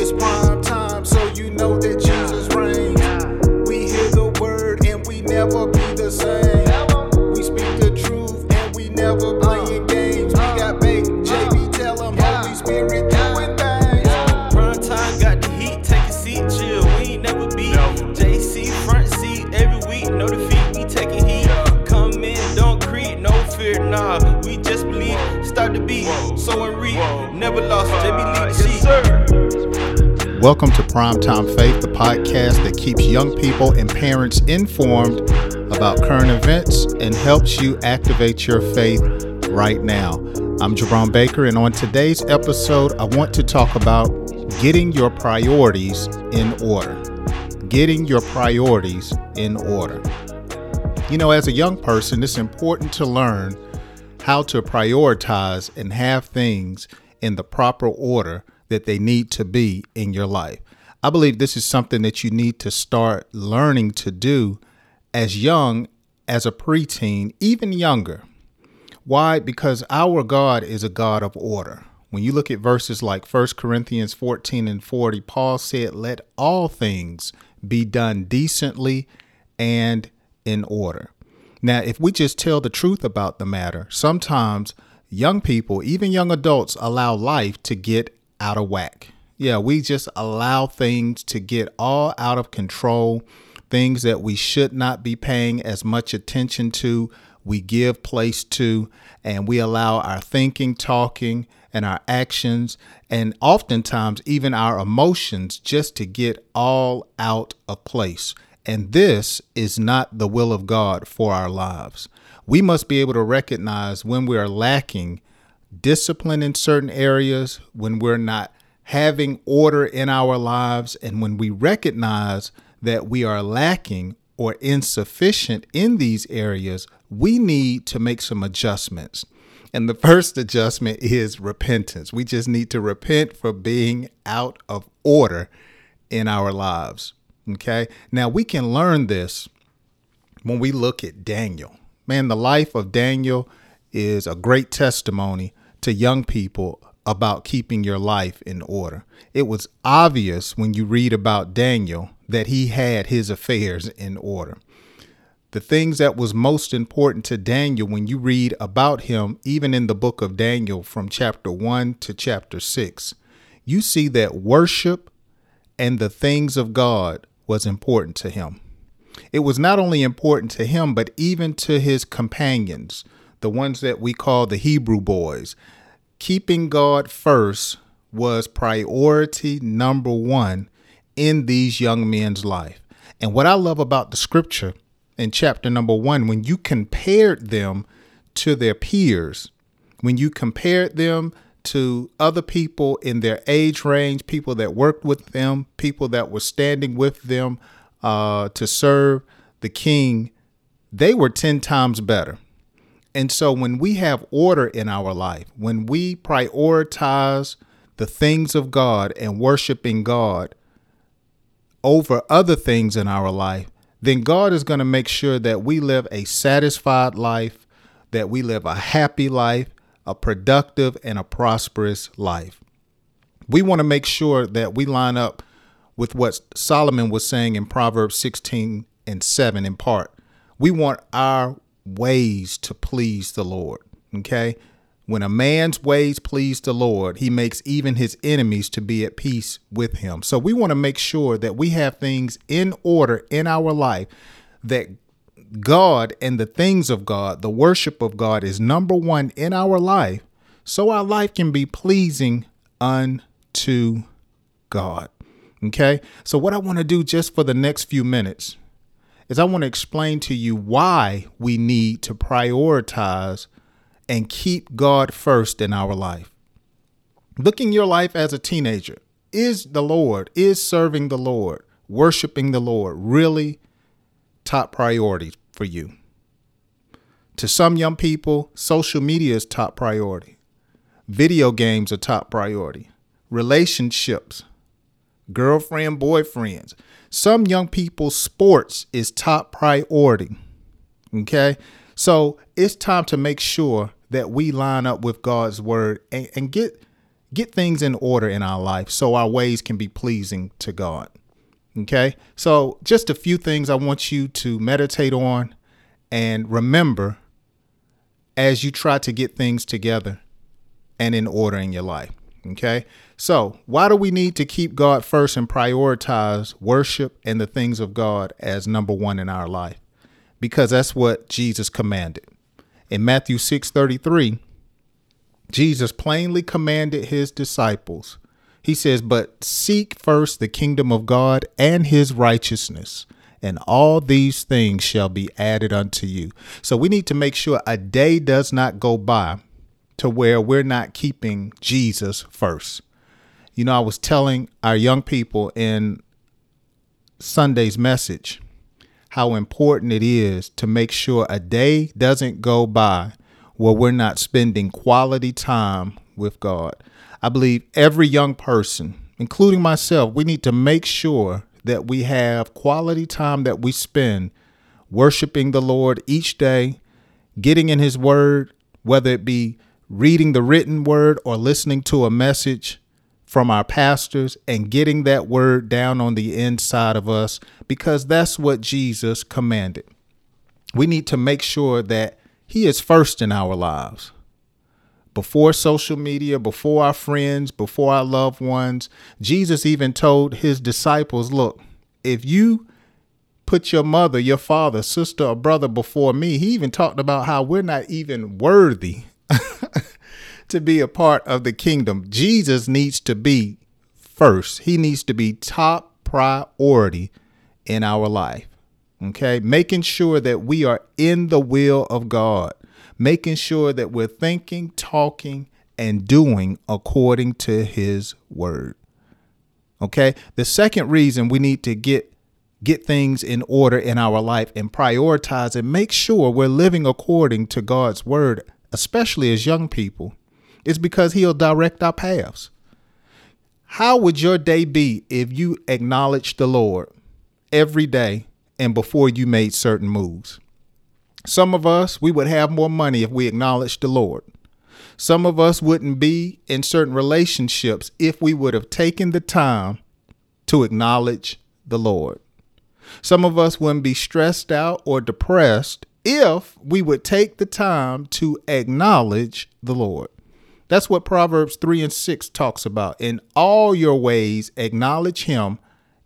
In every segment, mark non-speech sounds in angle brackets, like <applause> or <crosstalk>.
It's prime time, so you know that Jesus reigns. We hear the word and we never be the same. We speak the truth and we never playing games. We got bait, JB, tell him Holy Spirit doing things. Prime time got the heat, take a seat, chill. We ain't never beat. JC front seat every week, no defeat. We taking heat. Come in, don't creep, no fear, nah. We just believe. Start the beat, so and reap. Never lost. JB lead the sheet. Welcome to Primetime Faith, the podcast that keeps young people and parents informed about current events and helps you activate your faith right now. I'm Jerome Baker, and on today's episode, I want to talk about getting your priorities in order. Getting your priorities in order. You know, as a young person, it's important to learn how to prioritize and have things in the proper order that they need to be in your life. I believe this is something that you need to start learning to do as young as a preteen, even younger. Why? Because our God is a God of order. When you look at verses like 1 Corinthians 14 and 40, Paul said, Let all things be done decently and in order. Now, if we just tell the truth about the matter, sometimes young people, even young adults, allow life to get out of whack. Yeah, we just allow things to get all out of control, things that we should not be paying as much attention to, we give place to, and we allow our thinking, talking, and our actions, and oftentimes even our emotions just to get all out of place. And this is not the will of God for our lives. We must be able to recognize when we are lacking discipline in certain areas, when we're not having order in our lives, and when we recognize that we are lacking or insufficient in these areas, we need to make some adjustments. And the <laughs> first adjustment is repentance. We just need to repent for being out of order in our lives. Okay. Now we can learn this when we look at Daniel. Man, the life of Daniel is a great testimony to young people about keeping your life in order. It was obvious when you read about Daniel that he had his affairs in order. The things that was most important to Daniel when you read about him, even in the book of Daniel from chapter 1 to chapter 6, you see that worship and the things of God was important to him. It was not only important to him, but even to his companions, the ones that we call the Hebrew boys. Keeping God first was priority number one in these young men's life. And what I love about the scripture in chapter number one, when you compared them to their peers, when you compared them to other people in their age range, people that worked with them, people that were standing with them uh, to serve the king, they were 10 times better. And so when we have order in our life, when we prioritize the things of God and worshiping God over other things in our life, then God is going to make sure that we live a satisfied life, that we live a happy life, a productive and a prosperous life. We want to make sure that we line up with what Solomon was saying in Proverbs 16 and 7 in part. We want our ways to please the Lord. Okay? When a man's ways please the Lord, he makes even his enemies to be at peace with him. So we want to make sure that we have things in order in our life that God and the things of God, the worship of God is number one in our life, so our life can be pleasing unto God. Okay? So, what I want to do just for the next few minutes is I want to explain to you why we need to prioritize and keep God first in our life. Looking your life as a teenager, is the Lord, is serving the Lord, worshiping the Lord really top priority for you? To some young people, social media is top priority. Video games are top priority. Relationships, girlfriend, boyfriends. Some young people, sports is top priority. Okay? So it's time to make sure that we line up with God's word and, and get get things in order in our life so our ways can be pleasing to God. Okay? So, just a few things I want you to meditate on and remember as you try to get things together and in order in your life. Okay? So, why do we need to keep God first and prioritize worship and the things of God as number one in our life? Because that's what Jesus commanded. In Matthew 6 33, Jesus plainly commanded his disciples. He says, But seek first the kingdom of God and his righteousness, and all these things shall be added unto you. So we need to make sure a day does not go by to where we're not keeping Jesus first. You know, I was telling our young people in Sunday's message how important it is to make sure a day doesn't go by where we're not spending quality time with God. I believe every young person, including myself, we need to make sure that we have quality time that we spend worshiping the Lord each day, getting in His Word, whether it be reading the written word or listening to a message from our pastors and getting that word down on the inside of us because that's what Jesus commanded. We need to make sure that he is first in our lives. Before social media, before our friends, before our loved ones, Jesus even told his disciples, Look, if you put your mother, your father, sister, or brother before me, he even talked about how we're not even worthy to be a part of the kingdom. Jesus needs to be first, he needs to be top priority in our life. Okay. Making sure that we are in the will of God, making sure that we're thinking, talking, and doing according to his word. Okay. The second reason we need to get get things in order in our life and prioritize and make sure we're living according to God's word, especially as young people, is because he'll direct our paths. How would your day be if you acknowledged the Lord every day and before you made certain moves. Some of us, we would have more money if we acknowledged the Lord. Some of us wouldn't be in certain relationships if we would have taken the time to acknowledge the Lord. Some of us wouldn't be stressed out or depressed if we would take the time to acknowledge the Lord. That's what Proverbs 3 and 6 talks about. In all your ways, acknowledge Him,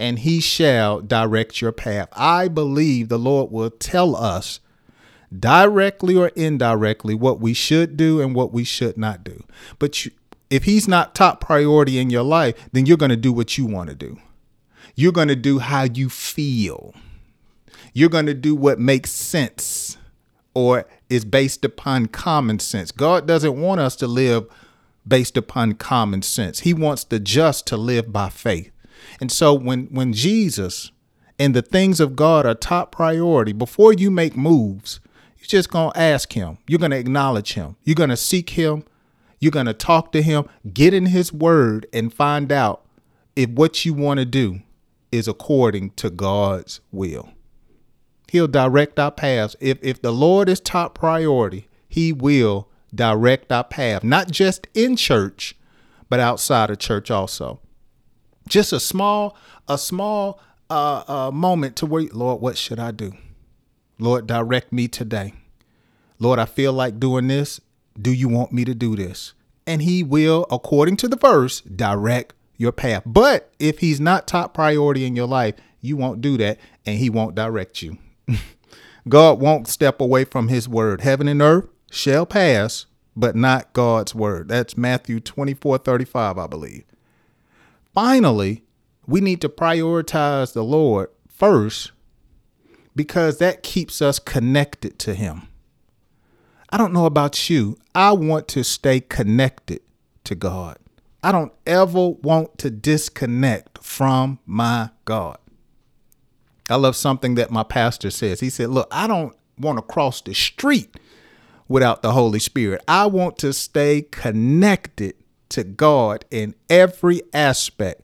and he shall direct your path. I believe the Lord will tell us directly or indirectly what we should do and what we should not do. But you, if he's not top priority in your life, then you're going to do what you want to do. You're going to do how you feel. You're going to do what makes sense or is based upon common sense. God doesn't want us to live based upon common sense. He wants the just to live by faith. And so when when Jesus and the things of God are top priority, before you make moves, you're just going to ask him. You're going to acknowledge him. You're going to seek him. You're going to talk to him, get in his word and find out if what you want to do is according to God's will. He'll direct our paths. If if the Lord is top priority, he will direct our path, not just in church, but outside of church also. Just a small a small uh, uh, moment to where lord what should i do? Lord direct me today. Lord i feel like doing this. Do you want me to do this? And he will according to the verse direct your path. But if he's not top priority in your life you won't do that and he won't direct you <laughs> god won't step away from his word heaven and earth shall pass but not god's word that's matthew 24 35 i believe Finally, we need to prioritize the Lord first because that keeps us connected to Him. I don't know about you. I want to stay connected to God. I don't ever want to disconnect from my God. I love something that my pastor says. He said, Look, I don't want to cross the street without the Holy Spirit. I want to stay connected to God in every aspect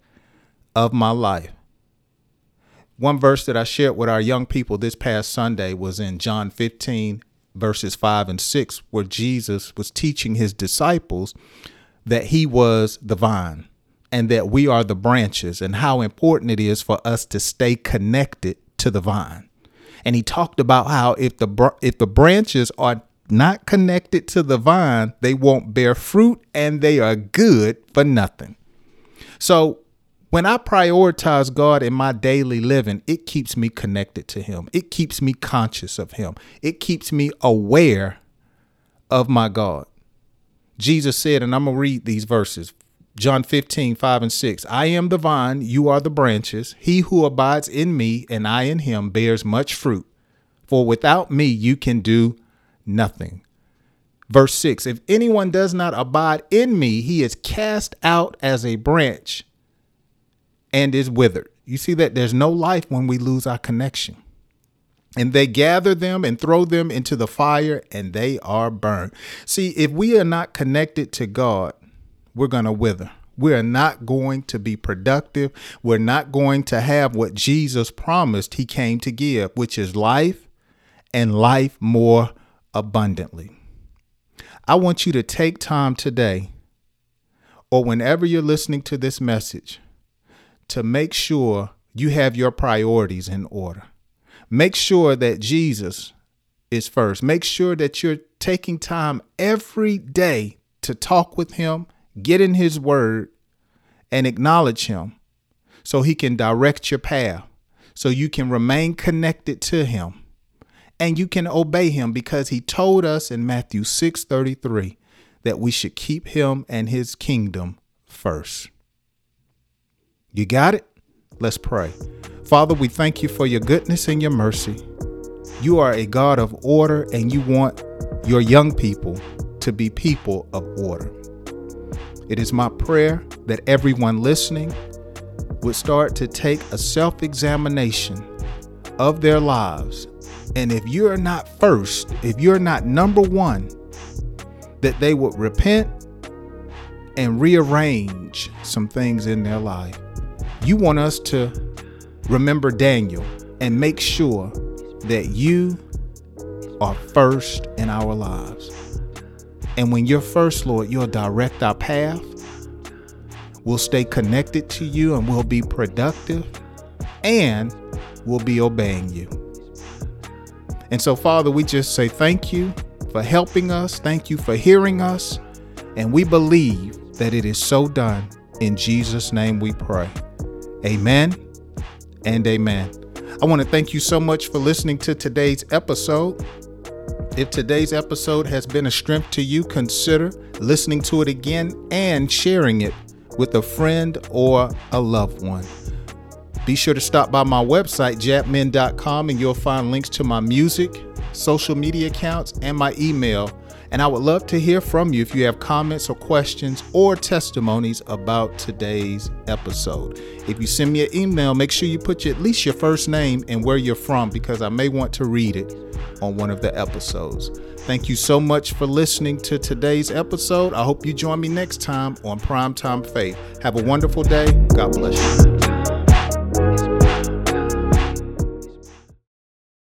of my life. One verse that I shared with our young people this past Sunday was in John 15, verses 5 and 6, where Jesus was teaching his disciples that he was the vine and that we are the branches and how important it is for us to stay connected to the vine. And he talked about how if the if the branches are not connected to the vine, they won't bear fruit and they are good for nothing. So when I prioritize God in my daily living, it keeps me connected to Him. It keeps me conscious of Him. It keeps me aware of my God. Jesus said, and I'm going to read these verses John 15, 5 and 6. I am the vine, you are the branches. He who abides in me and I in him bears much fruit. For without me you can do nothing. Verse 6 If anyone does not abide in me, he is cast out as a branch and is withered. You see that there's no life when we lose our connection. And they gather them and throw them into the fire, and they are burned. See, if we are not connected to God, we're going to wither. We are not going to be productive. We're not going to have what Jesus promised he came to give, which is life and life more abundantly. I want you to take time today or whenever you're listening to this message to make sure you have your priorities in order. Make sure that Jesus is first. Make sure that you're taking time every day to talk with him get in his word and acknowledge him so he can direct your path, so you can remain connected to him and you can obey him because he told us in Matthew 6:33 that we should keep him and his kingdom first. You got it? Let's pray. Father, we thank you for your goodness and your mercy. You are a God of order and you want your young people to be people of order. It is my prayer that everyone listening would start to take a self examination of their lives. And if you're not first, if you're not number one, that they would repent and rearrange some things in their life. You want us to remember Daniel and make sure that you are first in our lives. And when you're first, Lord, you'll direct our path. We'll stay connected to you and we'll be productive and we'll be obeying you. And so, Father, we just say thank you for helping us. Thank you for hearing us. And we believe that it is so done. In Jesus' name we pray. Amen and amen. I want to thank you so much for listening to today's episode. If today's episode has been a strength to you, consider listening to it again and sharing it with a friend or a loved one. Be sure to stop by my website, japmen.com, and you'll find links to my music, social media accounts, and my email. And I would love to hear from you if you have comments or questions or testimonies about today's episode. If you send me an email, make sure you put your, at least your first name and where you're from because I may want to read it on one of the episodes. Thank you so much for listening to today's episode. I hope you join me next time on Primetime Faith. Have a wonderful day. God bless you.